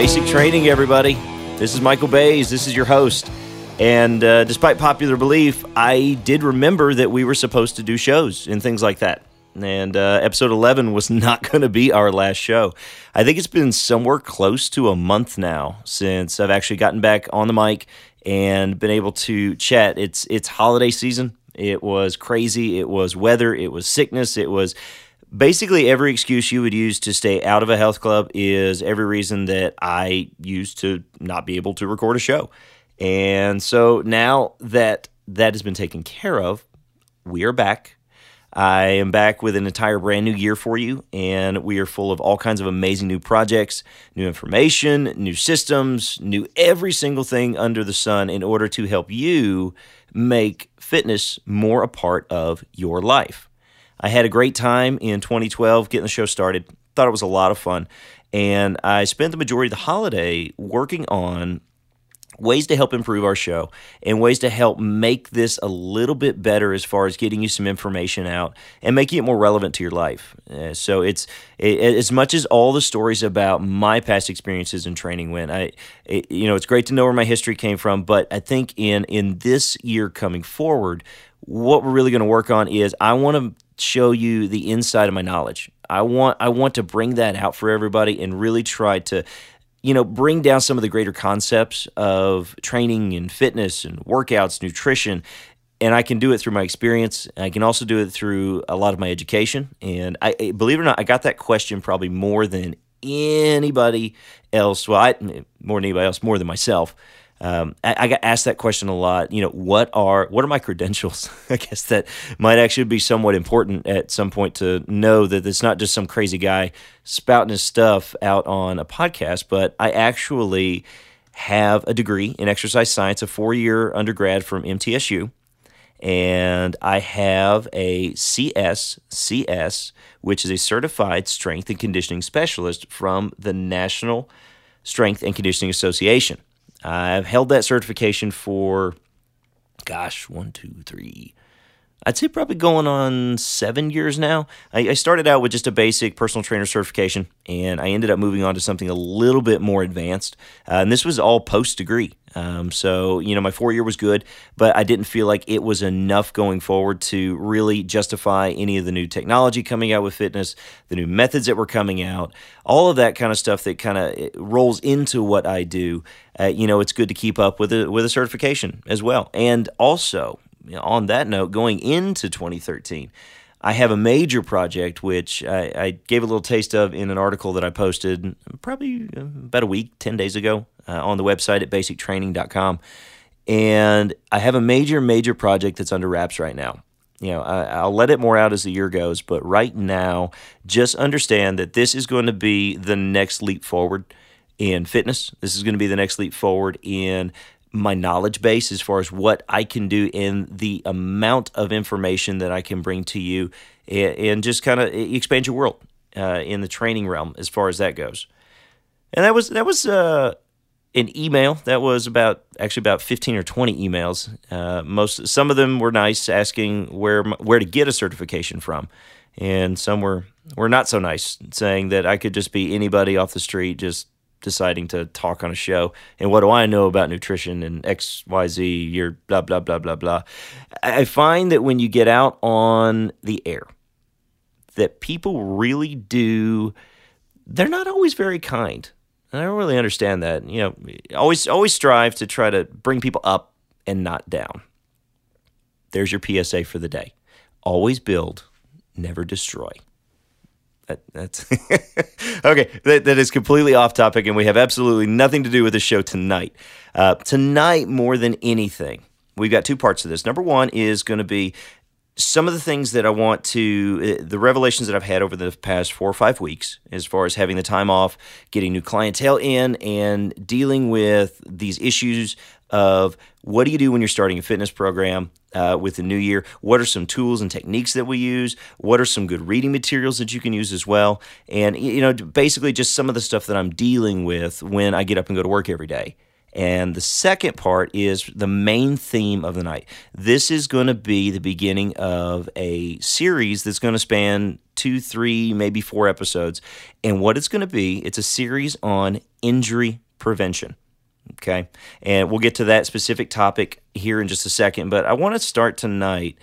Basic Training, everybody. This is Michael Baes. This is your host. And uh, despite popular belief, I did remember that we were supposed to do shows and things like that. And uh, episode 11 was not going to be our last show. I think it's been somewhere close to a month now since I've actually gotten back on the mic and been able to chat. It's it's holiday season. It was crazy. It was weather. It was sickness. It was basically every excuse you would use to stay out of a health club is every reason that I used to not be able to record a show. And so now that that has been taken care of, we are back. I am back with an entire brand new year for you, and we are full of all kinds of amazing new projects, new information, new systems, new every single thing under the sun in order to help you make fitness more a part of your life. I had a great time in 2012 getting the show started. Thought it was a lot of fun. And I spent the majority of the holiday working on ways to help improve our show and ways to help make this a little bit better as far as getting you some information out and making it more relevant to your life. Uh, so it's it, as much as all the stories about my past experiences in training went. I it, you know it's great to know where my history came from, but I think in in this year coming forward, what we're really going to work on is I want to show you the inside of my knowledge. I want I want to bring that out for everybody and really try to you know bring down some of the greater concepts of training and fitness and workouts, nutrition and I can do it through my experience. I can also do it through a lot of my education. And I believe it or not, I got that question probably more than anybody else. Well, I, more than anybody else, more than myself um, I, I, got asked that question a lot. You know, what are what are my credentials? I guess that might actually be somewhat important at some point to know that it's not just some crazy guy spouting his stuff out on a podcast, but I actually have a degree in exercise science, a four year undergrad from MTSU, and I have a CSCS, which is a certified strength and conditioning specialist from the National Strength and Conditioning Association. I've held that certification for, gosh, one, two, three, I'd say probably going on seven years now. I, I, started out with just a basic personal trainer certification, and I ended up moving on to something a little bit more advanced. Uh, and this was all post degree. Um, so, you know, my four year was good, but I didn't feel like it was enough going forward to really justify any of the new technology coming out with fitness, the new methods that were coming out, all of that kind of stuff that kind of rolls into what I do. Uh, you know, it's good to keep up with a, with a certification as well. And also, on that note, going into 2013, I have a major project which I, I, gave a little taste of in an article that I posted probably uh, about a week, 10 days ago uh, on the website at basictraining.com. And I have a major, major project that's under wraps right now. You know, I, will let it more out as the year goes, but right now, just understand that this is going to be the next leap forward in fitness. This is going to be the next leap forward in my knowledge base as far as what I can do and the amount of information that I can bring to you and, and just kind of expand your world uh, in the training realm as far as that goes. And that was that was uh, an email that was about actually about 15 or 20 emails. Uh, most some of them were nice asking where where to get a certification from. And some were were not so nice saying that I could just be anybody off the street just deciding to talk on a show. And what do I know about nutrition and X, Y, Z? You're blah, blah, blah, blah, blah. I find that when you get out on the air, that people really do, they're not always very kind. And I don't really understand that. You know, always, always strive to try to bring people up and not down. There's your PSA for the day. Always build, never destroy. That, that's okay. That, that is completely off topic, and we have absolutely nothing to do with the show tonight. Uh, tonight, more than anything, we've got two parts to this. Number one is going to be some of the things that I want to, uh, the revelations that I've had over the past four or five weeks, as far as having the time off, getting new clientele in, and dealing with these issues of what do you do when you're starting a fitness program uh, with the new year? What are some tools and techniques that we use? What are some good reading materials that you can use as well? And, you know, basically just some of the stuff that I'm dealing with when I get up and go to work every day. And the second part is the main theme of the night. This is going to be the beginning of a series that's going to span two, three, maybe four episodes. And what it's going to be, it's a series on injury prevention. Okay. And we'll get to that specific topic here in just a second. But I want to start tonight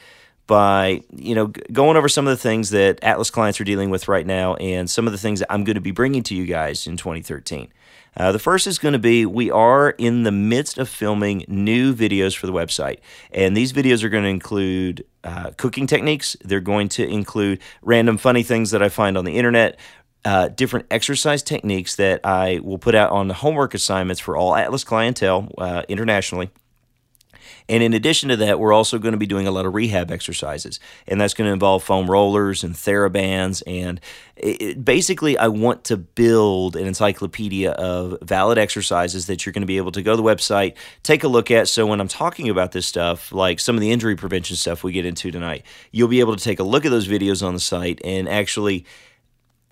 by you know going over some of the things that Atlas clients are dealing with right now and some of the things that I'm going to be bringing to you guys in 2013. Uh, the first is going to be we are in the midst of filming new videos for the website, and these videos are going to include uh, cooking techniques. They're going to include random funny things that I find on the internet. Uh, different exercise techniques that I will put out on the homework assignments for all Atlas clientele uh, internationally. And in addition to that, we're also going to be doing a lot of rehab exercises, and that's going to involve foam rollers and therabands. And it, basically, I want to build an encyclopedia of valid exercises that you're going to be able to go to the website, take a look at. So when I'm talking about this stuff, like some of the injury prevention stuff we get into tonight, you'll be able to take a look at those videos on the site and actually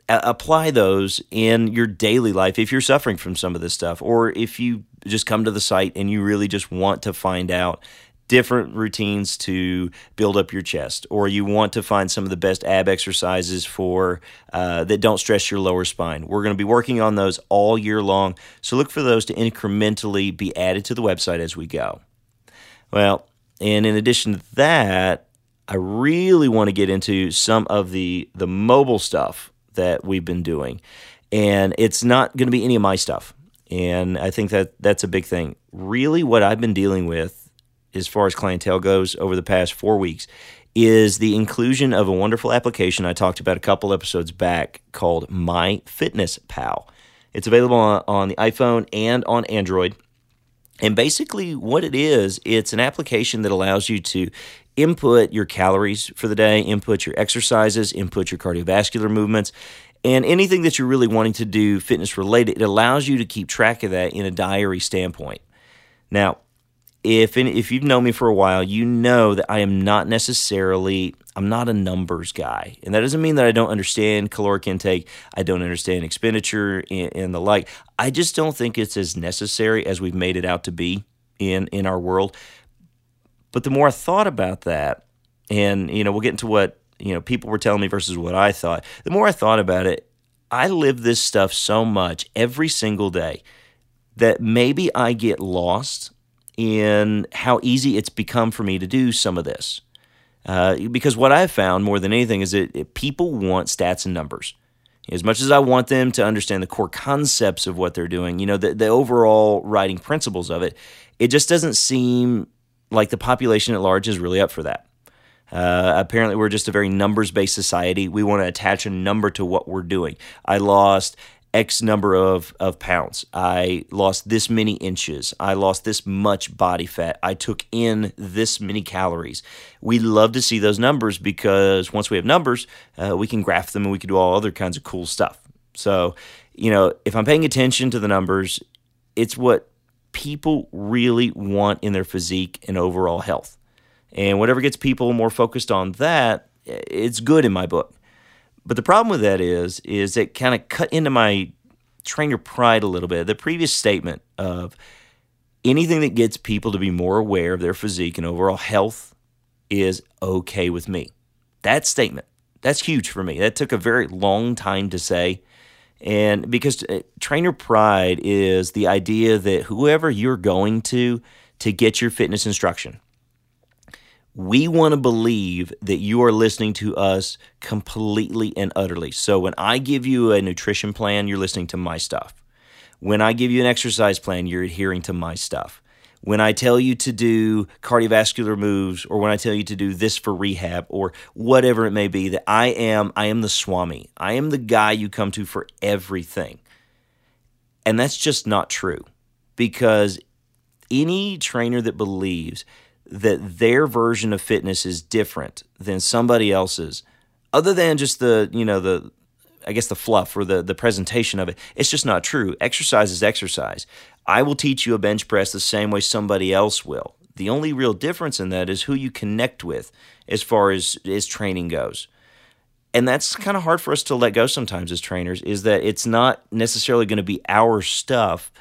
apply those in your daily life if you're suffering from some of this stuff or if you just come to the site and you really just want to find out different routines to build up your chest or you want to find some of the best ab exercises for uh, that don't stress your lower spine. We're going to be working on those all year long. So look for those to incrementally be added to the website as we go. Well and in addition to that i really want to get into some of the the mobile stuff that we've been doing. And it's not going to be any of my stuff. And I think that that's a big thing. Really, what I've been dealing with as far as clientele goes over the past four weeks is the inclusion of a wonderful application I talked about a couple episodes back called My Fitness Pal. It's available on, on the iPhone and on Android. And basically, what it is, it's an application that allows you to input your calories for the day, input your exercises, input your cardiovascular movements, and anything that you're really wanting to do fitness related. It allows you to keep track of that in a diary standpoint. Now, if if you've known me for a while, you know that I am not necessarily I'm not a numbers guy, and that doesn't mean that I don't understand caloric intake, I don't understand expenditure and, and the like. I just don't think it's as necessary as we've made it out to be in in our world. But the more I thought about that, and you know, we'll get into what you know people were telling me versus what I thought. The more I thought about it, I live this stuff so much every single day that maybe I get lost in how easy it's become for me to do some of this. Uh, because what I've found more than anything is that people want stats and numbers. As much as I want them to understand the core concepts of what they're doing, you know, the, the overall writing principles of it, it just doesn't seem like the population at large is really up for that. Uh, apparently, we're just a very numbers based society. We want to attach a number to what we're doing. I lost X number of, of pounds. I lost this many inches. I lost this much body fat. I took in this many calories. We love to see those numbers because once we have numbers, uh, we can graph them and we can do all other kinds of cool stuff. So, you know, if I'm paying attention to the numbers, it's what people really want in their physique and overall health. And whatever gets people more focused on that, it's good in my book. But the problem with that is, is it kind of cut into my trainer pride a little bit. The previous statement of anything that gets people to be more aware of their physique and overall health is okay with me. That statement, that's huge for me. That took a very long time to say. And because uh, trainer pride is the idea that whoever you're going to to get your fitness instruction, we want to believe that you are listening to us completely and utterly. So when I give you a nutrition plan, you're listening to my stuff. When I give you an exercise plan, you're adhering to my stuff when I tell you to do cardiovascular moves or when I tell you to do this for rehab or whatever it may be that I am I am the swami. I am the guy you come to for everything. And that's just not true because any trainer that believes that their version of fitness is different than somebody else's other than just the, you know, the I guess the fluff or the the presentation of it. It's just not true. Exercise is exercise. I will teach you a bench press the same way somebody else will. The only real difference in that is who you connect with as far as as training goes. And that's kind of hard for us to let go sometimes as trainers is that it's not necessarily going to be our stuff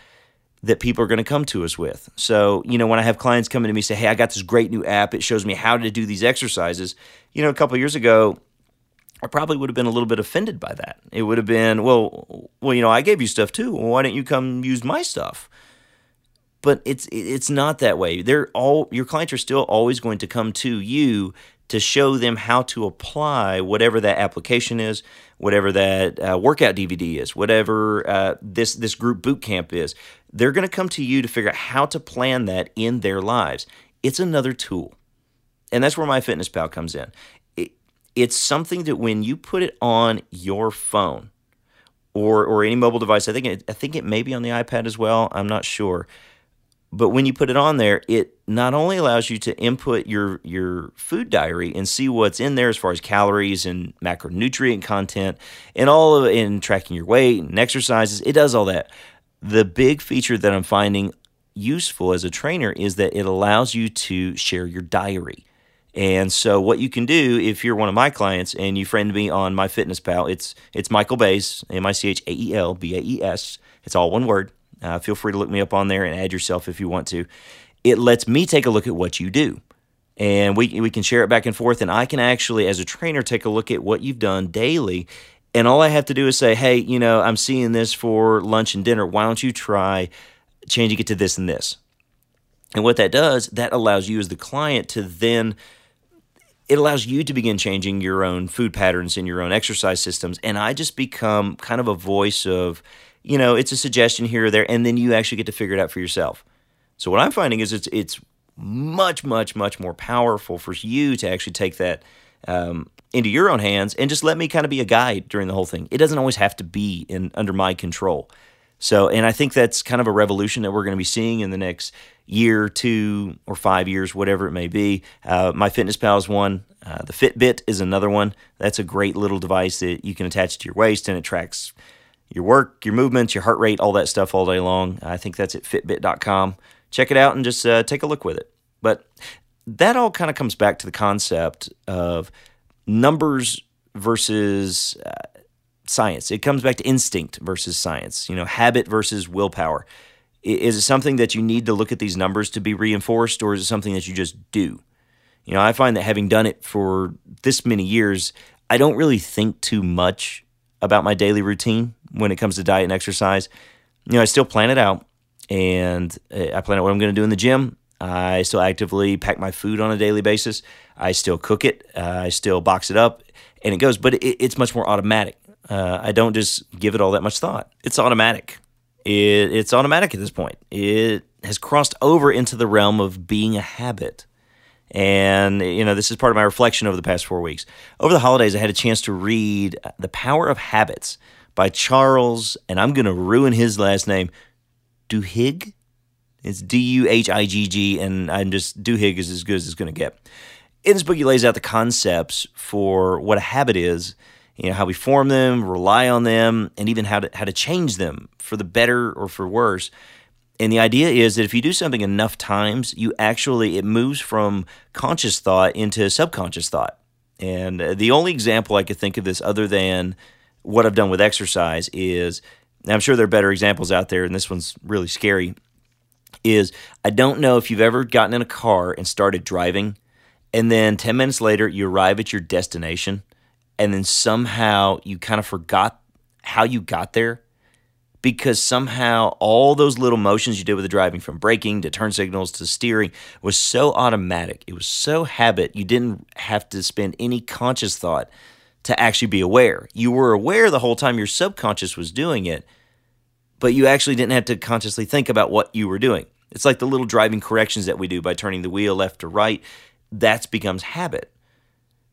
that people are going to come to us with. So, you know, when I have clients coming to me say, "Hey, I got this great new app. It shows me how to do these exercises." You know, a couple years ago, I probably would have been a little bit offended by that. It would have been, "Well, well, you know, I gave you stuff too. Well, why don't you come use my stuff?" But it's it's not that way. They're all your clients are still always going to come to you to show them how to apply whatever that application is, whatever that uh, workout DVD is, whatever uh, this this group boot camp is. They're going to come to you to figure out how to plan that in their lives. It's another tool, and that's where MyFitnessPal comes in. It, it's something that when you put it on your phone or or any mobile device, I think it, I think it may be on the iPad as well. I'm not sure but when you put it on there, it not only allows you to input your your food diary and see what's in there as far as calories and macronutrient content and all of in tracking your weight and exercises, it does all that. The big feature that I'm finding useful as a trainer is that it allows you to share your diary. And so what you can do if you're one of my clients and you friend me on MyFitnessPal, it's it's Michael Baes, M I C H A E L B A E S. It's all one word uh, feel free to look me up on there and add yourself if you want to. It lets me take a look at what you do. And we, we can share it back and forth. And I can actually, as a trainer, take a look at what you've done daily. And all I have to do is say, hey, you know, I'm seeing this for lunch and dinner. Why don't you try changing it to this and this? And what that does, that allows you as the client to then it allows you to begin changing your own food patterns and your own exercise systems. And I just become kind of a voice of, you know, it's a suggestion here or there, and then you actually get to figure it out for yourself. So what I'm finding is it's it's much, much, much more powerful for you to actually take that um, into your own hands and just let me kind of be a guide during the whole thing. It doesn't always have to be in under my control. So, and I think that's kind of a revolution that we're going to be seeing in the next year, two, or five years, whatever it may be. Uh, MyFitnessPal is one. Uh, the Fitbit is another one. That's a great little device that you can attach to your waist and it tracks your work, your movements, your heart rate, all that stuff all day long. I think that's at fitbit.com. Check it out and just uh, take a look with it. But that all kind of comes back to the concept of numbers versus uh, science. It comes back to instinct versus science, you know, habit versus willpower. Is it something that you need to look at these numbers to be reinforced, or is it something that you just do? You know, I find that having done it for this many years, I don't really think too much about my daily routine when it comes to diet and exercise. You know, I still plan it out and uh, I plan out what I'm going to do in the gym. I still actively pack my food on a daily basis. I still cook it. Uh, I still box it up and it goes, but it, it's much more automatic. Uh, I don't just give it all that much thought. It's automatic. It, it's automatic at this point. It has crossed over into the realm of being a habit. And, you know, this is part of my reflection over the past four weeks. Over the holidays, I had a chance to read The Power of Habits by Charles, and I'm going to ruin his last name, Duhigg. It's D U H I G G, and I'm just, Duhigg is as good as it's going to get. In this book, he lays out the concepts for what a habit is, you know, how we form them, rely on them, and even how to, how to change them for the better or for worse. And the idea is that if you do something enough times, you actually, it moves from conscious thought into subconscious thought. And uh, the only example I could think of this other than what I've done with exercise is, I'm sure there are better examples out there, and this one's really scary, is I don't know if you've ever gotten in a car and started driving, and then 10 minutes later, you arrive at your destination, and then somehow you kind of forgot how you got there because somehow all those little motions you did with the driving from braking to turn signals to steering was so automatic. It was so habit, you didn't have to spend any conscious thought to actually be aware. You were aware the whole time your subconscious was doing it, but you actually didn't have to consciously think about what you were doing. It's like the little driving corrections that we do by turning the wheel left to right. That's becomes habit.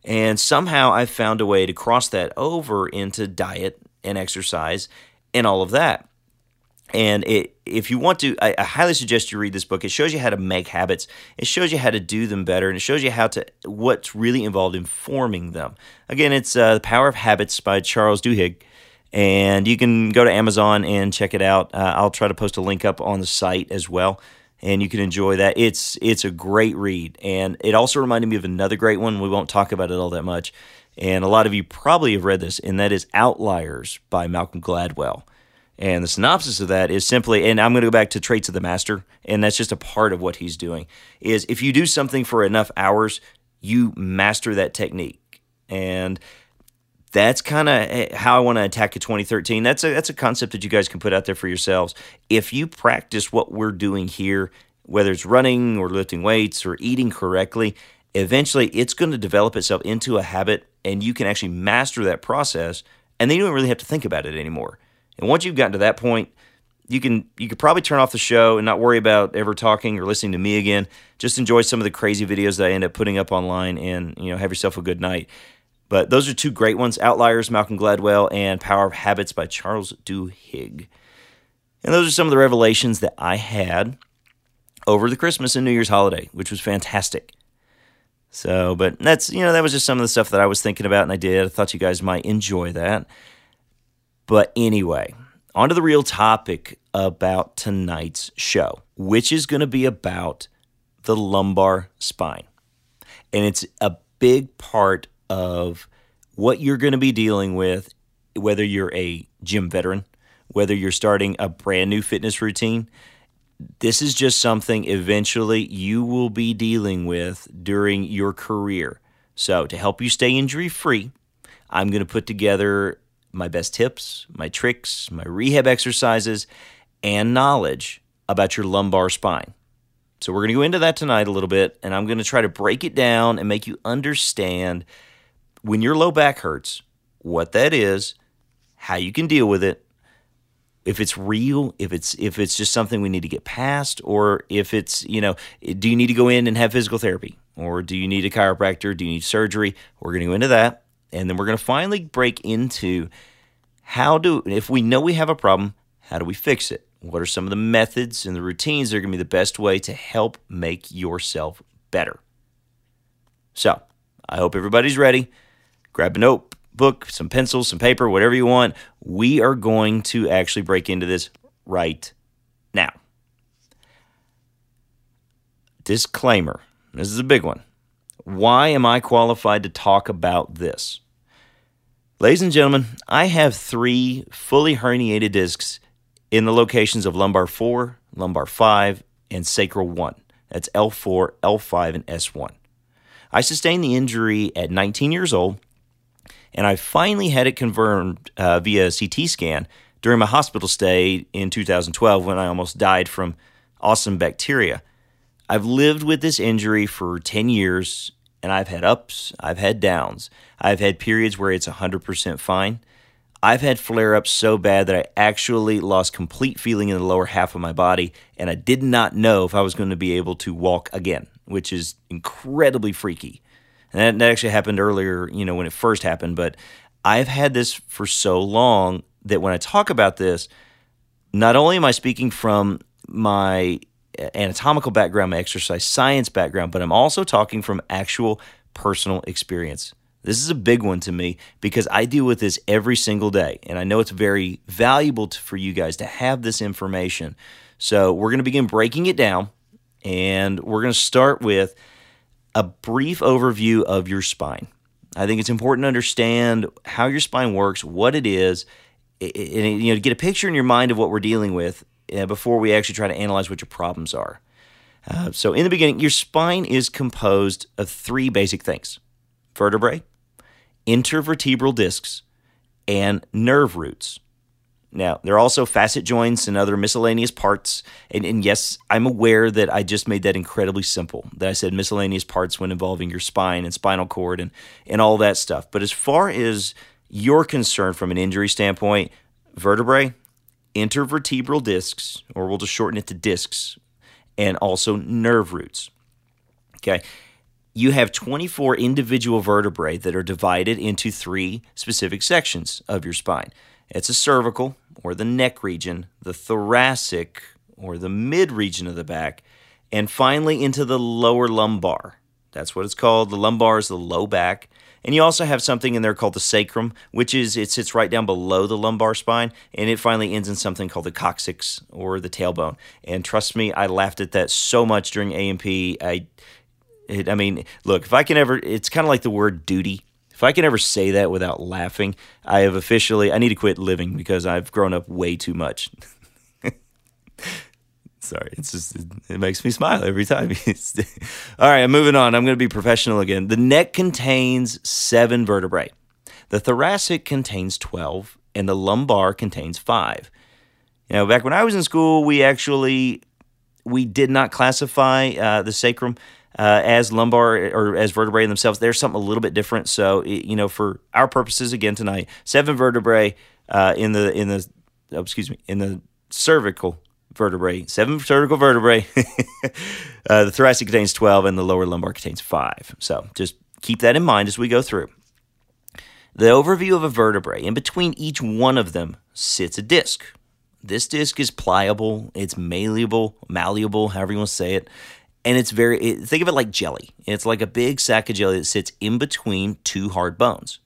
And somehow I've found a way to cross that over into diet and exercise and all of that. And it, if you want to, I, I, highly suggest you read this book. It shows you how to make habits. It shows you how to do them better, and it shows you how to what's really involved in forming them. Again, it's uh, the Power of Habits by Charles Duhigg, and you can go to Amazon and check it out. Uh, I'll try to post a link up on the site as well, and you can enjoy that. It's it's a great read, and it also reminded me of another great one. We won't talk about it all that much. And a lot of you probably have read this, and that is Outliers by Malcolm Gladwell. And the synopsis of that is simply, and I'm going to go back to traits of the master, and that's just a part of what he's doing, is if you do something for enough hours, you master that technique. And that's kind of eh, how I want to attack a 2013. That's a that's a concept that you guys can put out there for yourselves. If you practice what we're doing here, whether it's running or lifting weights or eating correctly, eventually it's going to develop itself into a habit and you can actually master that process and then you don't really have to think about it anymore. And once you've gotten to that point, you can you could probably turn off the show and not worry about ever talking or listening to me again. Just enjoy some of the crazy videos that I end up putting up online and you know have yourself a good night. But those are two great ones Outliers, Malcolm Gladwell, and Power of Habits by Charles Duhigg. And those are some of the revelations that I had over the Christmas and New Year's holiday, which was fantastic. So, but that's, you know, that was just some of the stuff that I was thinking about and I did. I thought you guys might enjoy that. But anyway, on to the real topic about tonight's show, which is going to be about the lumbar spine. And it's a big part of what you're going to be dealing with, whether you're a gym veteran, whether you're starting a brand new fitness routine. This is just something eventually you will be dealing with during your career. So, to help you stay injury free, I'm going to put together my best tips, my tricks, my rehab exercises, and knowledge about your lumbar spine. So, we're going to go into that tonight a little bit, and I'm going to try to break it down and make you understand when your low back hurts, what that is, how you can deal with it, if it's real, if it's if it's just something we need to get past, or if it's you know, do you need to go in and have physical therapy, or do you need a chiropractor? Do you need surgery? We're going to go into that, and then we're going to finally break into how do if we know we have a problem, how do we fix it? What are some of the methods and the routines that are going to be the best way to help make yourself better? So, I hope everybody's ready. Grab a notebook, some pencils, some paper, whatever you want. We are going to actually break into this right now. Disclaimer this is a big one. Why am I qualified to talk about this? Ladies and gentlemen, I have three fully herniated discs in the locations of lumbar 4, lumbar 5, and sacral 1. That's L4, L5, and S1. I sustained the injury at 19 years old, and I finally had it confirmed uh, via CT scan during my hospital stay in 2012 when I almost died from awesome bacteria. I've lived with this injury for 10 years and I've had ups, I've had downs. I've had periods where it's 100% fine. I've had flare ups so bad that I actually lost complete feeling in the lower half of my body, and I did not know if I was going to be able to walk again, which is incredibly freaky. And that, actually happened earlier, you know, when it first happened. But I've had this for so long that when I talk about this, not only am I speaking from my uh, anatomical background, my exercise science background, but I'm also talking from actual personal experience. This is a big one to me because I deal with this every single day. And I know it's very valuable to, for you guys to have this information. So we're going to begin breaking it down. And we're going to start with a brief overview of your spine. I think it's important to understand how your spine works, what it is, and you know, to get a picture in your mind of what we're dealing with uh, before we actually try to analyze what your problems are. Uh, so, in the beginning, your spine is composed of three basic things vertebrae, intervertebral discs, and nerve roots. Now, there are also facet joints and other miscellaneous parts. And, and, yes, I'm aware that I just made that incredibly simple, that I said miscellaneous parts when involving your spine and spinal cord and, and all that stuff. But as far as you're concerned from an injury standpoint, vertebrae, intervertebral discs, or we'll just shorten it to discs, and also nerve roots. Okay. You have 24 individual vertebrae that are divided into three specific sections of your spine. It's a cervical or the neck region, the thoracic or the mid region of the back, and finally into the lower lumbar. That's what it's called. The lumbar is the low back. And you also have something in there called the sacrum, which is it sits right down below the lumbar spine, and it finally ends in something called the coccyx or the tailbone. And trust me, I laughed at that so much during A&P. I, it, I mean, look, if I can ever, it's kind of like the word duty If I can ever say that without laughing, I have officially, I need to quit living because I've grown up way too much. Sorry, it's just, it makes me smile every time. All right, I'm moving on. I'm going to be professional again. The neck contains seven vertebrae, the thoracic contains 12, and the lumbar contains five. You know, back when I was in school, we actually we did not classify uh, the sacrum uh, as lumbar or as vertebrae themselves. There's something a little bit different. So, you know, for our purposes, again tonight, seven vertebrae uh, in the in the oh, excuse me in the cervical vertebrae, seven cervical vertebrae. uh, the thoracic contains twelve, and the lower lumbar contains five. So, just keep that in mind as we go through. The overview of a vertebrae. In between each one of them sits a disc. This disc is pliable, it's malleable, malleable, however you want to say it, and it's very it, think of it like jelly. It's like a big sack of jelly that sits in between two hard bones.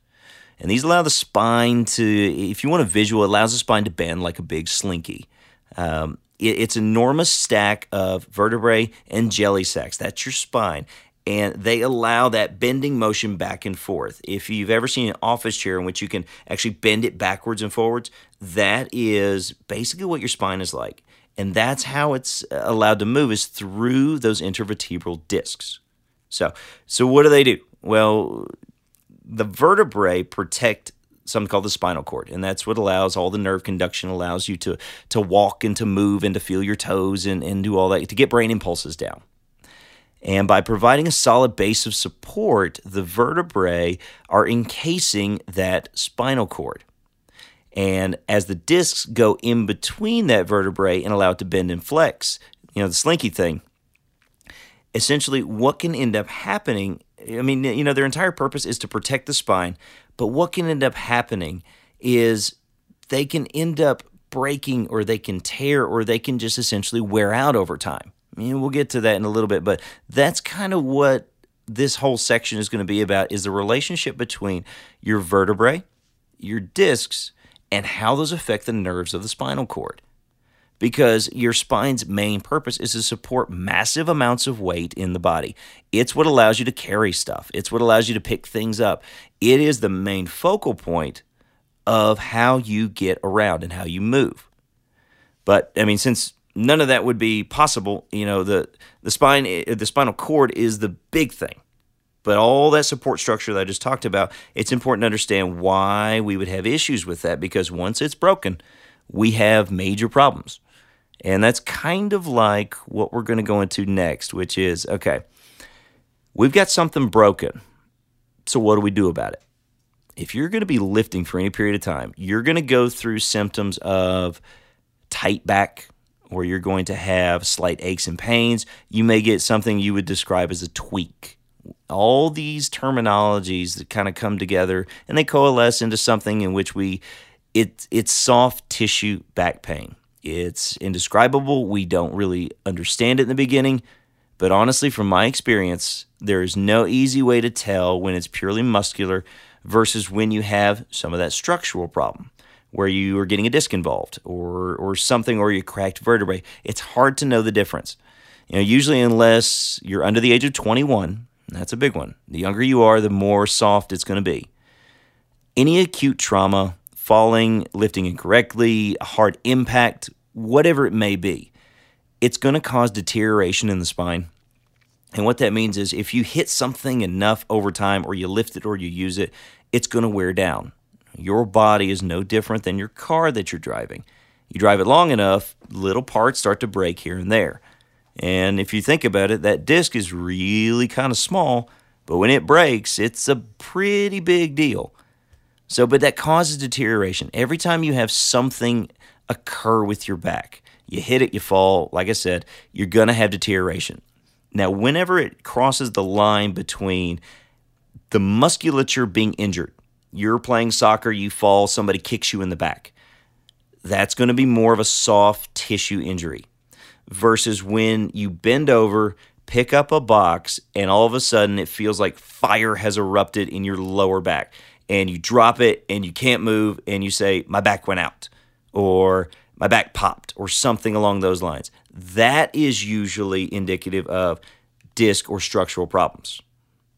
And these allow the spine to, if you want a visual, it allows the spine to bend like a big slinky. Um, it, it's enormous stack of vertebrae and jelly sacks. That's your spine. And they allow that bending motion back and forth. If you've ever seen an office chair in which you can actually bend it backwards and forwards, that is basically what your spine is like. And that's how it's uh, allowed to move is through those intervertebral discs. So, so what do they do? Well, the vertebrae protect something called the spinal cord, and that's what allows all the nerve conduction, allows you to to walk and to move and to feel your toes and, and do all that to get brain impulses down. And by providing a solid base of support, the vertebrae are encasing that spinal cord. And as the discs go in between that vertebrae and allow it to bend and flex, you know, the slinky thing, essentially what can end up happening, I mean, you know, their entire purpose is to protect the spine, but what can end up happening is they can end up breaking or they can tear or they can just essentially wear out over time. I mean, we'll get to that in a little bit, but that's kind of what this whole section is going to be about is the relationship between your vertebrae, your discs, and how those affect the nerves of the spinal cord. Because your spine's main purpose is to support massive amounts of weight in the body. It's what allows you to carry stuff, it's what allows you to pick things up. It is the main focal point of how you get around and how you move. But I mean, since none of that would be possible, you know, the the spine the spinal cord is the big thing. But all that support structure that I just talked about, it's important to understand why we would have issues with that because once it's broken, we have major problems. And that's kind of like what we're going to go into next, which is okay, we've got something broken. So, what do we do about it? If you're going to be lifting for any period of time, you're going to go through symptoms of tight back, or you're going to have slight aches and pains. You may get something you would describe as a tweak all these terminologies that kind of come together and they coalesce into something in which we it it's soft tissue back pain. It's indescribable. We don't really understand it in the beginning, but honestly from my experience, there is no easy way to tell when it's purely muscular versus when you have some of that structural problem where you are getting a disc involved or or something or you cracked vertebrae. It's hard to know the difference. You know, usually unless you're under the age of 21, that's a big one. The younger you are, the more soft it's going to be. Any acute trauma, falling, lifting incorrectly, a hard impact, whatever it may be, it's going to cause deterioration in the spine. And what that means is if you hit something enough over time, or you lift it or you use it, it's going to wear down. Your body is no different than your car that you're driving. You drive it long enough, little parts start to break here and there. And if you think about it, that disc is really kind of small, but when it breaks, it's a pretty big deal. So, but that causes deterioration. Every time you have something occur with your back, you hit it, you fall, like I said, you're going to have deterioration. Now, whenever it crosses the line between the musculature being injured, you're playing soccer, you fall, somebody kicks you in the back. That's going to be more of a soft tissue injury versus when you bend over, pick up a box, and all of a sudden it feels like fire has erupted in your lower back. And you drop it and you can't move, and you say, My back went out, or my back popped, or something along those lines. That is usually indicative of disc or structural problems.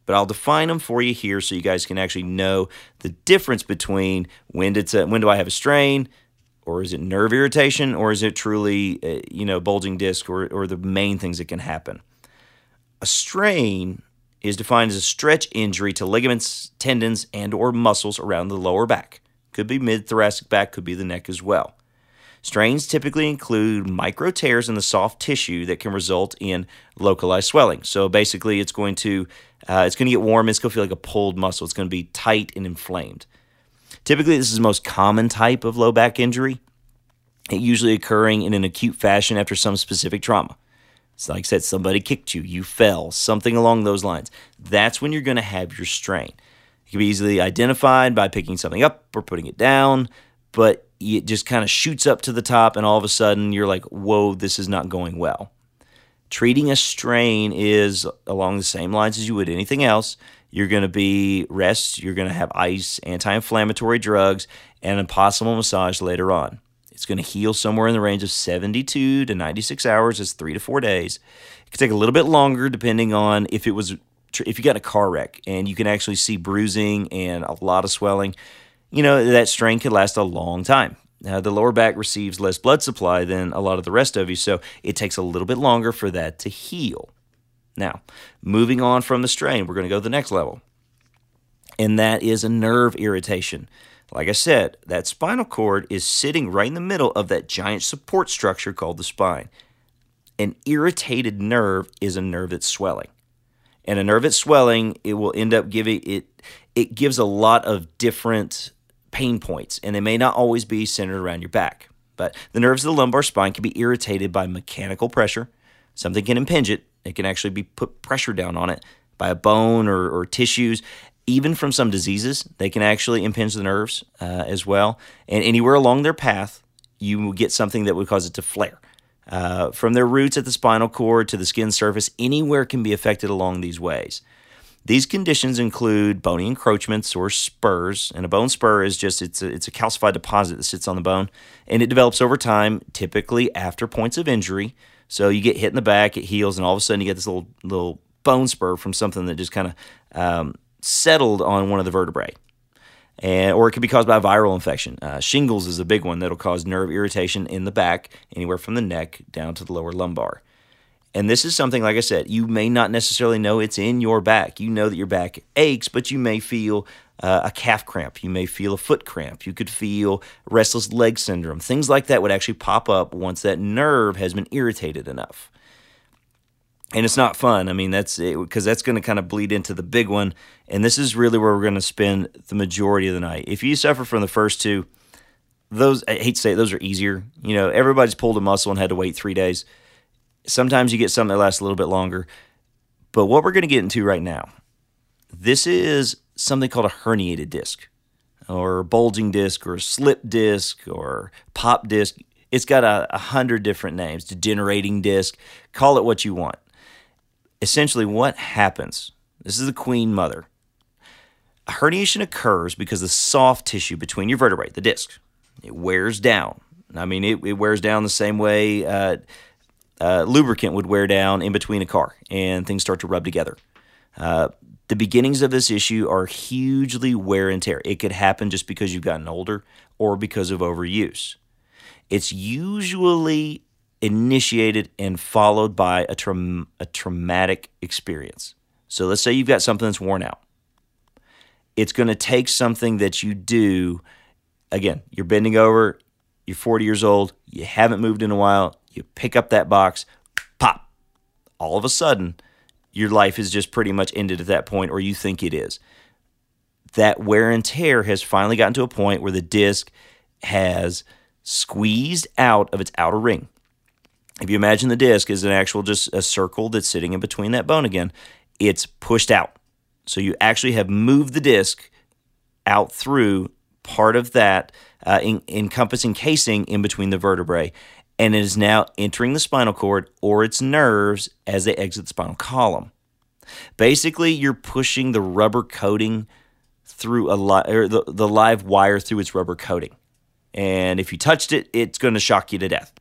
but I'll define them for you here so you guys can actually know the difference between when a, when do I have a strain, or is it nerve irritation, or is it truly uh, you know bulging disc, or or the main things that can happen. A strain is defined as a stretch injury to ligaments, tendons, and or muscles around the lower back. Could be mid thoracic back, could be the neck as well. Strains typically include micro tears in the soft tissue that can result in localized swelling. So basically, it's going to uh, it's going to get warm. It's going to feel like a pulled muscle. It's going to be tight and inflamed. Typically, this is the most common type of low back injury. It usually occurring in an acute fashion after some specific trauma. It's like I said, somebody kicked you, you fell, something along those lines. That's when you're going to have your strain. It can be easily identified by picking something up or putting it down, but it just kind of shoots up to the top, and all of a sudden you're like, whoa, this is not going well. Treating a strain is along the same lines as you would anything else. You're going to be rest, you're going to have ice, anti inflammatory drugs, and a possible massage later on. It's going to heal somewhere in the range of 72 to 96 hours. It's three to four days. It could take a little bit longer depending on if it was if you got a car wreck and you can actually see bruising and a lot of swelling you know, that strain could last a long time. Now, the lower back receives less blood supply than a lot of the rest of you, so it takes a little bit longer for that to heal. Now, moving on from the strain, we're going to go to the next level, and that is a nerve irritation. Like I said, that spinal cord is sitting right in the middle of that giant support structure called the spine. An irritated nerve is a nerve that's swelling. And a nerve that's swelling, it will end up giving it it gives a lot of different pain points, and they may not always be centered around your back. But the nerves of the lumbar spine can be irritated by mechanical pressure. Something can impinge it. It can actually be put pressure down on it by a bone or, or tissues. Even from some diseases, they can actually impinge the nerves uh, as well. And anywhere along their path, you will get something that would cause it to flare. Uh, from their roots at the spinal cord to the skin surface, anywhere can be affected along these ways. These conditions include bony encroachments or spurs, and a bone spur is just it's a, it's a calcified deposit that sits on the bone, and it develops over time, typically after points of injury. So you get hit in the back, it heals, and all of a sudden you get this little little bone spur from something that just kind of um, settled on one of the vertebrae. And, or it could be caused by a viral infection. Uh, shingles is a big one that'll cause nerve irritation in the back, anywhere from the neck down to the lower lumbar. And this is something, like I said, you may not necessarily know it's in your back. You know that your back aches, but you may feel uh, a calf cramp. You may feel a foot cramp. You could feel restless leg syndrome. Things like that would actually pop up once that nerve has been irritated enough. And it's not fun. I mean, that's because that's going to kind of bleed into the big one. And this is really where we're going to spend the majority of the night. If you suffer from the first two, those, I hate to say it, those are easier. You know, everybody's pulled a muscle and had to wait three days Sometimes you get something that lasts a little bit longer. But what we're going to get into right now, this is something called a herniated disc or bulging disc or slip disc or pop disc. It's got a, a hundred different names, degenerating disc, call it what you want. Essentially, what happens? This is the queen mother. A herniation occurs because the soft tissue between your vertebrae, the disc, it wears down. I mean, it, it wears down the same way uh, uh, lubricant would wear down in between a car and things start to rub together. Uh, the beginnings of this issue are hugely wear and tear. It could happen just because you've gotten older or because of overuse. It's usually initiated and followed by a, tra- a traumatic experience. So let's say you've got something that's worn out. It's going to take something that you do. Again, you're bending over, you're 40 years old, you haven't moved in a while, you pick up that box, pop. All of a sudden, your life is just pretty much ended at that point, or you think it is. That wear and tear has finally gotten to a point where the disc has squeezed out of its outer ring. If you imagine the disc is an actual just a circle that's sitting in between that bone again, it's pushed out. So you actually have moved the disc out through part of that uh, in, encompassing casing in between the vertebrae and it is now entering the spinal cord or its nerves as they exit the spinal column. Basically, you're pushing the rubber coating through a li- or the, the live wire through its rubber coating. And if you touched it, it's going to shock you to death.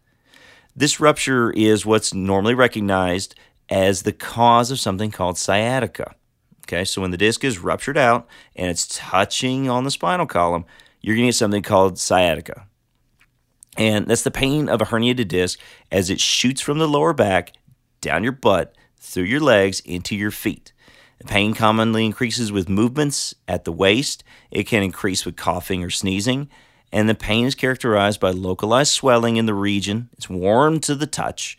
This rupture is what's normally recognized as the cause of something called sciatica. Okay, so when the disc is ruptured out and it's touching on the spinal column, you're going to get something called sciatica. And that's the pain of a herniated disc as it shoots from the lower back down your butt, through your legs, into your feet. The pain commonly increases with movements at the waist. It can increase with coughing or sneezing. And the pain is characterized by localized swelling in the region. It's warm to the touch.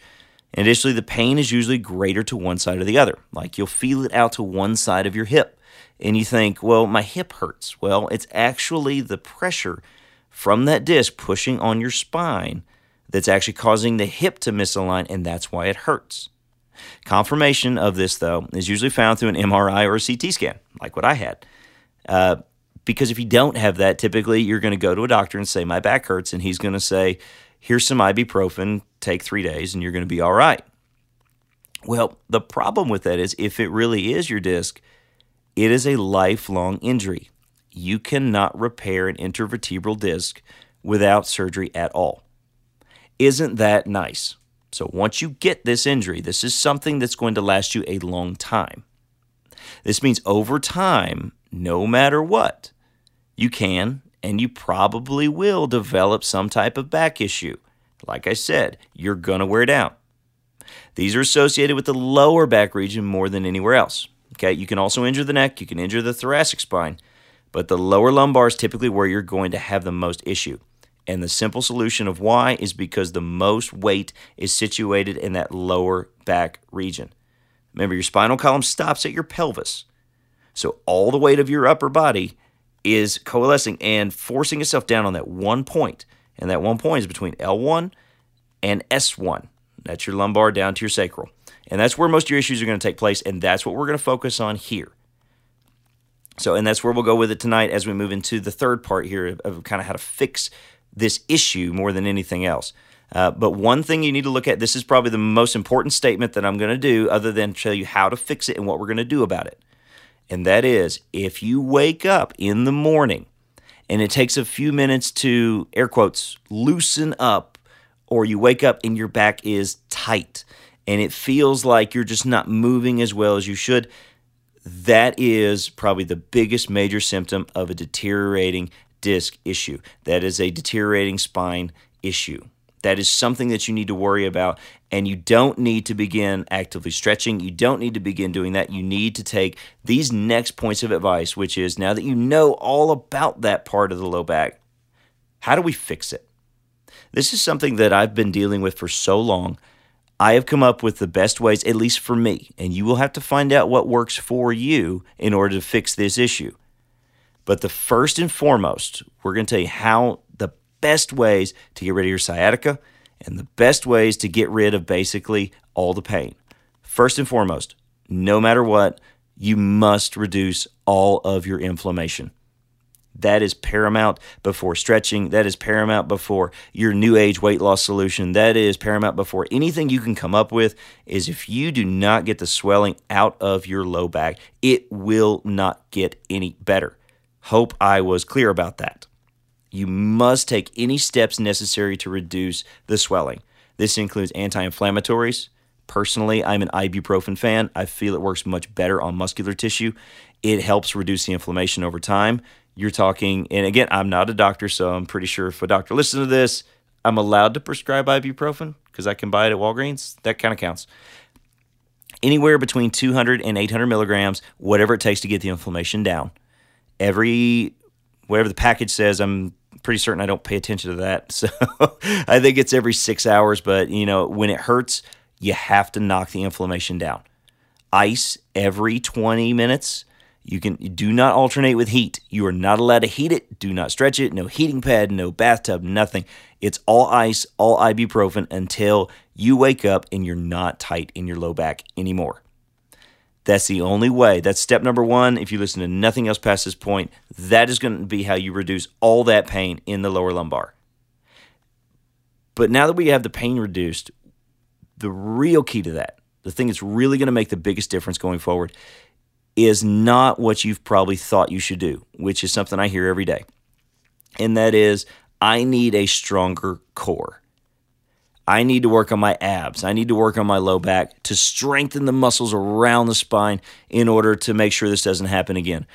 And additionally, the pain is usually greater to one side or the other. Like you'll feel it out to one side of your hip. And you think, well, my hip hurts. Well, it's actually the pressure from that disc pushing on your spine that's actually causing the hip to misalign, and that's why it hurts. Confirmation of this, though, is usually found through an MRI or a CT scan, like what I had. Uh, because if you don't have that, typically you're going to go to a doctor and say, My back hurts, and he's going to say, Here's some ibuprofen, take three days, and you're going to be all right. Well, the problem with that is if it really is your disc, it is a lifelong injury. You cannot repair an intervertebral disc without surgery at all. Isn't that nice? So once you get this injury, this is something that's going to last you a long time. This means over time, no matter what, you can and you probably will develop some type of back issue. Like I said, you're going to wear down. These are associated with the lower back region more than anywhere else. Okay, you can also injure the neck, you can injure the thoracic spine, but the lower lumbar is typically where you're going to have the most issue. And the simple solution of why is because the most weight is situated in that lower back region. Remember, your spinal column stops at your pelvis. So all the weight of your upper body is coalescing and forcing itself down on that one point. And that one point is between L1 and S1. That's your lumbar down to your sacral. And that's where most of your issues are going to take place. And that's what we're going to focus on here. So, and that's where we'll go with it tonight as we move into the third part here of, of kind of how to fix this issue more than anything else. Uh, but one thing you need to look at this is probably the most important statement that I'm going to do, other than tell you how to fix it and what we're going to do about it. And that is if you wake up in the morning and it takes a few minutes to, air quotes, loosen up, or you wake up and your back is tight and it feels like you're just not moving as well as you should, that is probably the biggest major symptom of a deteriorating disc issue. That is a deteriorating spine issue. That is something that you need to worry about. And you don't need to begin actively stretching. You don't need to begin doing that. You need to take these next points of advice, which is now that you know all about that part of the low back, how do we fix it? This is something that I've been dealing with for so long. I have come up with the best ways, at least for me, and you will have to find out what works for you in order to fix this issue. But the first and foremost, we're going to tell you how the best ways to get rid of your sciatica and the best ways to get rid of basically all the pain. First and foremost, no matter what, you must reduce all of your inflammation. That is paramount before stretching. That is paramount before your new age weight loss solution. That is paramount before anything you can come up with. Is if you do not get the swelling out of your low back, it will not get any better. Hope I was clear about that. You must take any steps necessary to reduce the swelling. This includes anti inflammatories. Personally, I'm an ibuprofen fan. I feel it works much better on muscular tissue. It helps reduce the inflammation over time. You're talking, and again, I'm not a doctor, so I'm pretty sure if a doctor listens to this, I'm allowed to prescribe ibuprofen because I can buy it at Walgreens. That kind of counts. Anywhere between 200 and 800 milligrams, whatever it takes to get the inflammation down every whatever the package says, I'm pretty certain I don't pay attention to that. So I think it's every six hours. But you know, when it hurts, you have to knock the inflammation down. Ice every 20 minutes. You can do not alternate with heat. You are not allowed to heat it. Do not stretch it. No heating pad, no bathtub, nothing. It's all ice, all ibuprofen until you wake up and you're not tight in your low back anymore. That's the only way. That's step number one. If you listen to nothing else past this point, that is going to be how you reduce all that pain in the lower lumbar. But now that we have the pain reduced, the real key to that, the thing that's really going to make the biggest difference going forward, is not what you've probably thought you should do, which is something I hear every day. And that is, I need a stronger core. I need to work on my abs. I need to work on my low back to strengthen the muscles around the spine in order to make sure this doesn't happen again.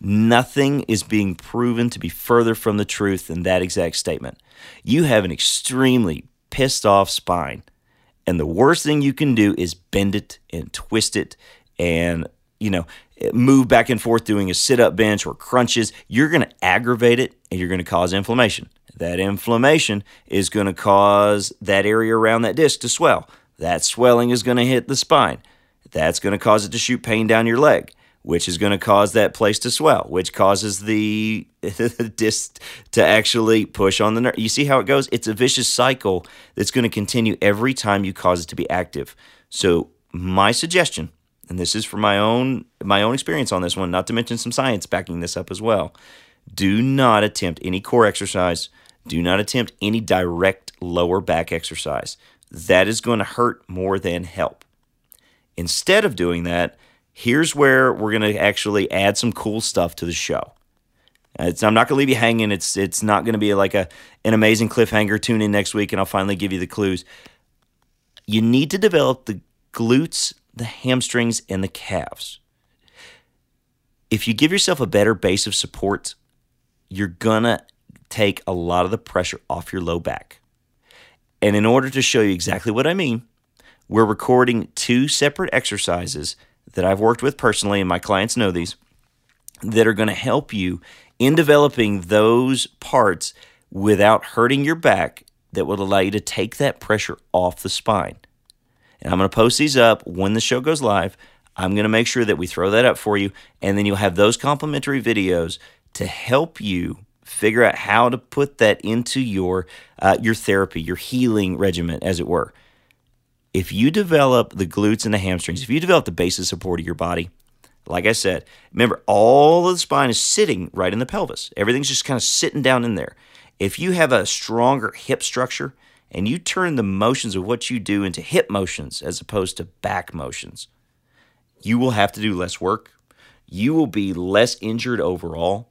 Nothing is being proven to be further from the truth than that exact statement. You have an extremely pissed off spine, and the worst thing you can do is bend it and twist it and, you know, move back and forth doing a sit up bench or crunches. You're going to aggravate it and you're going to cause inflammation. That inflammation is going to cause that area around that disc to swell. That swelling is going to hit the spine. That's going to cause it to shoot pain down your leg, which is going to cause that place to swell, which causes the, disc to actually push on the nerve. You see how it goes? It's a vicious cycle that's going to continue every time you cause it to be active. So, my suggestion, and this is from my own my own experience on this one, not to mention some science backing this up as well. Do not attempt any core exercise do not attempt any direct lower back exercise. That is going to hurt more than help. Instead of doing that, here's where we're going to actually add some cool stuff to the show. It's, I'm not going to leave you hanging. It's it's not going to be like a an amazing cliffhanger. Tune in next week, and I'll finally give you the clues. You need to develop the glutes, the hamstrings, and the calves. If you give yourself a better base of support, you're gonna take a lot of the pressure off your low back. And in order to show you exactly what I mean, we're recording two separate exercises that I've worked with personally, and my clients know these, that are going to help you in developing those parts without hurting your back that will allow you to take that pressure off the spine. And I'm going to post these up when the show goes live. I'm going to make sure that we throw that up for you, and then you'll have those complimentary videos to help you figure out how to put that into your uh, your therapy, your healing regimen, as it were. If you develop the glutes and the hamstrings, if you develop the base of support of your body, like I said, remember all of the spine is sitting right in the pelvis. Everything's just kind of sitting down in there. If you have a stronger hip structure and you turn the motions of what you do into hip motions as opposed to back motions, you will have to do less work. You will be less injured overall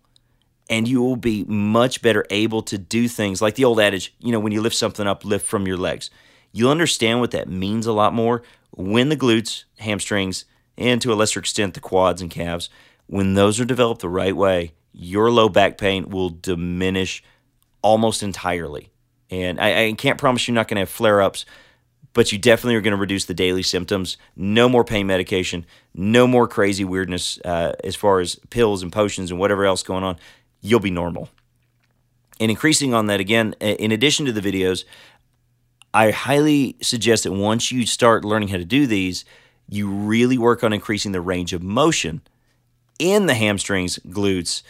and you will be much better able to do things like the old adage, you know, when you lift something up, lift from your legs. You'll understand what that means a lot more when the glutes, hamstrings, and to a lesser extent the quads and calves, when those are developed the right way, your low back pain will diminish almost entirely. And I, I can't promise you're not going to have flare ups, but you definitely are going to reduce the daily symptoms. No more pain medication, no more crazy weirdness uh, as far as pills and potions and whatever else going on you'll be normal. And increasing on that again, in addition to the videos, I highly suggest that once you start learning how to do these, you really work on increasing the range of motion in the hamstrings, glutes,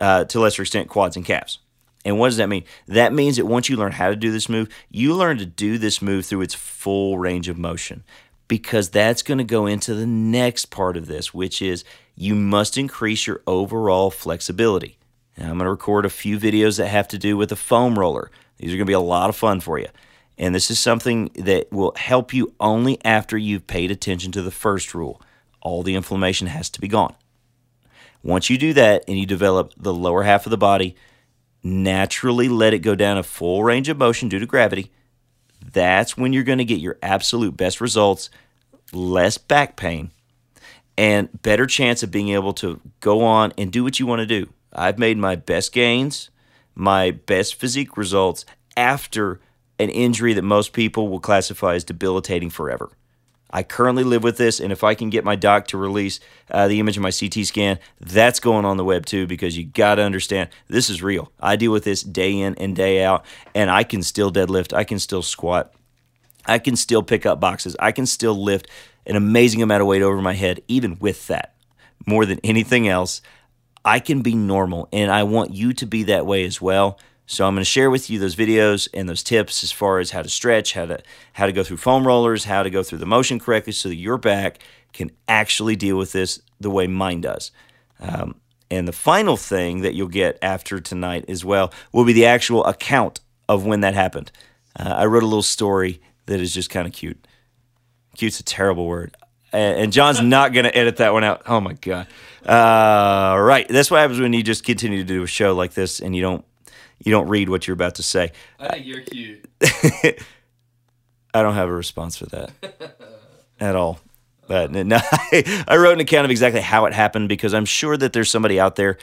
uh, to lesser extent, quads and calves. And what does that mean? That means that once you learn how to do this move, you learn to do this move through its full range of motion because that's going to go into the next part of this, which is you must increase your overall flexibility. And I'm going to record a few videos that have to do with a foam roller. These are going to be a lot of fun for you. And this is something that will help you only after you've paid attention to the first rule. All the inflammation has to be gone. Once you do that and you develop the lower half of the body, naturally let it go down a full range of motion due to gravity, that's when you're going to get your absolute best results, less back pain, and better chance of being able to go on and do what you want to do. I've made my best gains, my best physique results after an injury that most people will classify as debilitating forever. I currently live with this, and if I can get my doc to release uh, the image of my CT scan, that's going on the web too, because you got to understand this is real. I deal with this day in and day out, and I can still deadlift, I can still squat, I can still pick up boxes, I can still lift an amazing amount of weight over my head, even with that. More than anything else, I can be normal and I want you to be that way as well. So I'm going to share with you those videos and those tips as far as how to stretch, how to how to go through foam rollers, how to go through the motion correctly so that your back can actually deal with this the way mine does. Um, and the final thing that you'll get after tonight as well will be the actual account of when that happened. Uh, I wrote a little story that is just kind of cute. Cute's a terrible word and John's not going to edit that one out. Oh my god! Uh, right, that's what happens when you just continue to do a show like this, and you don't you don't read what you're about to say. I think you're cute. I don't have a response for that at all. But no, I wrote an account of exactly how it happened because I'm sure that there's somebody out there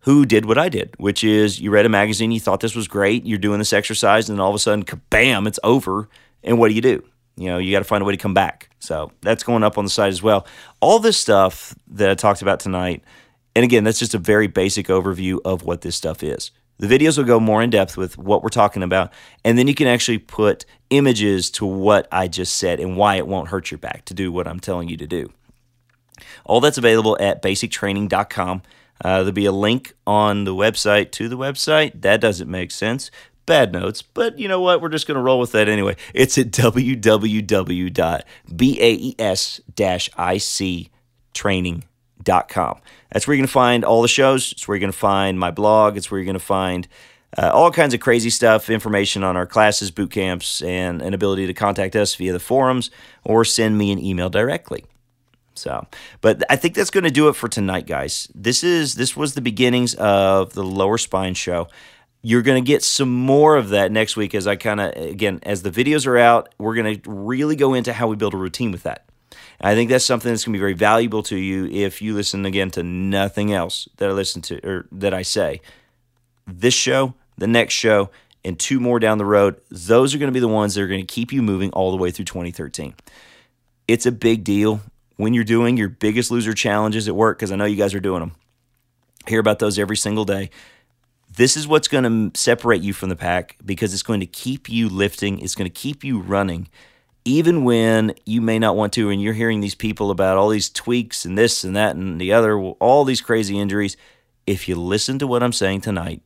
who did what I did, which is you read a magazine, you thought this was great, you're doing this exercise, and then all of a sudden, kabam, it's over. And what do you do? You know, you got to find a way to come back. So that's going up on the site as well. All this stuff that I talked about tonight, and again, that's just a very basic overview of what this stuff is. The videos will go more in depth with what we're talking about, and then you can actually put images to what I just said and why it won't hurt your back to do what I'm telling you to do. All that's available at baesictraining.com. Uh, there'll be a link on the website to the website. That doesn't make sense. Bad notes, but you know what? We're just going to roll with that anyway. It's at www.baes-ictraining.com. That's where you're going to find all the shows. It's where you're going to find my blog. It's where you're going to find uh, all kinds of crazy stuff, information on our classes, boot camps, and an ability to contact us via the forums or send me an email directly. So, but I think that's going to do it for tonight, guys. This is this was the beginnings of the lower spine show. You're going to get some more of that next week as I kind of again as the videos are out, we're going to really go into how we build a routine with that. I think that's something that's going to be very valuable to you if you listen again to nothing else that I listen to or that I say. This show, the next show, and two more down the road, those are going to be the ones that are going to keep you moving all the way through 2013. It's a big deal when you're doing your biggest loser challenges at work, because I know you guys are doing them. Hear about those every single day. This is what's going to separate you from the pack because it's going to keep you lifting, it's going to keep you running, even when you may not want to. And you're hearing these people about all these tweaks and this and that and the other, all these crazy injuries. If you listen to what I'm saying tonight,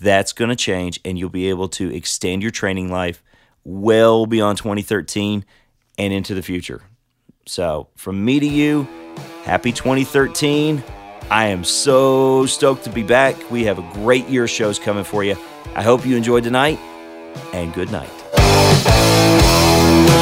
that's going to change and you'll be able to extend your training life well beyond 2013 and into the future. So, from me to you, happy 2013. I am so stoked to be back. We have a great year of shows coming for you. I hope you enjoyed tonight, and good night.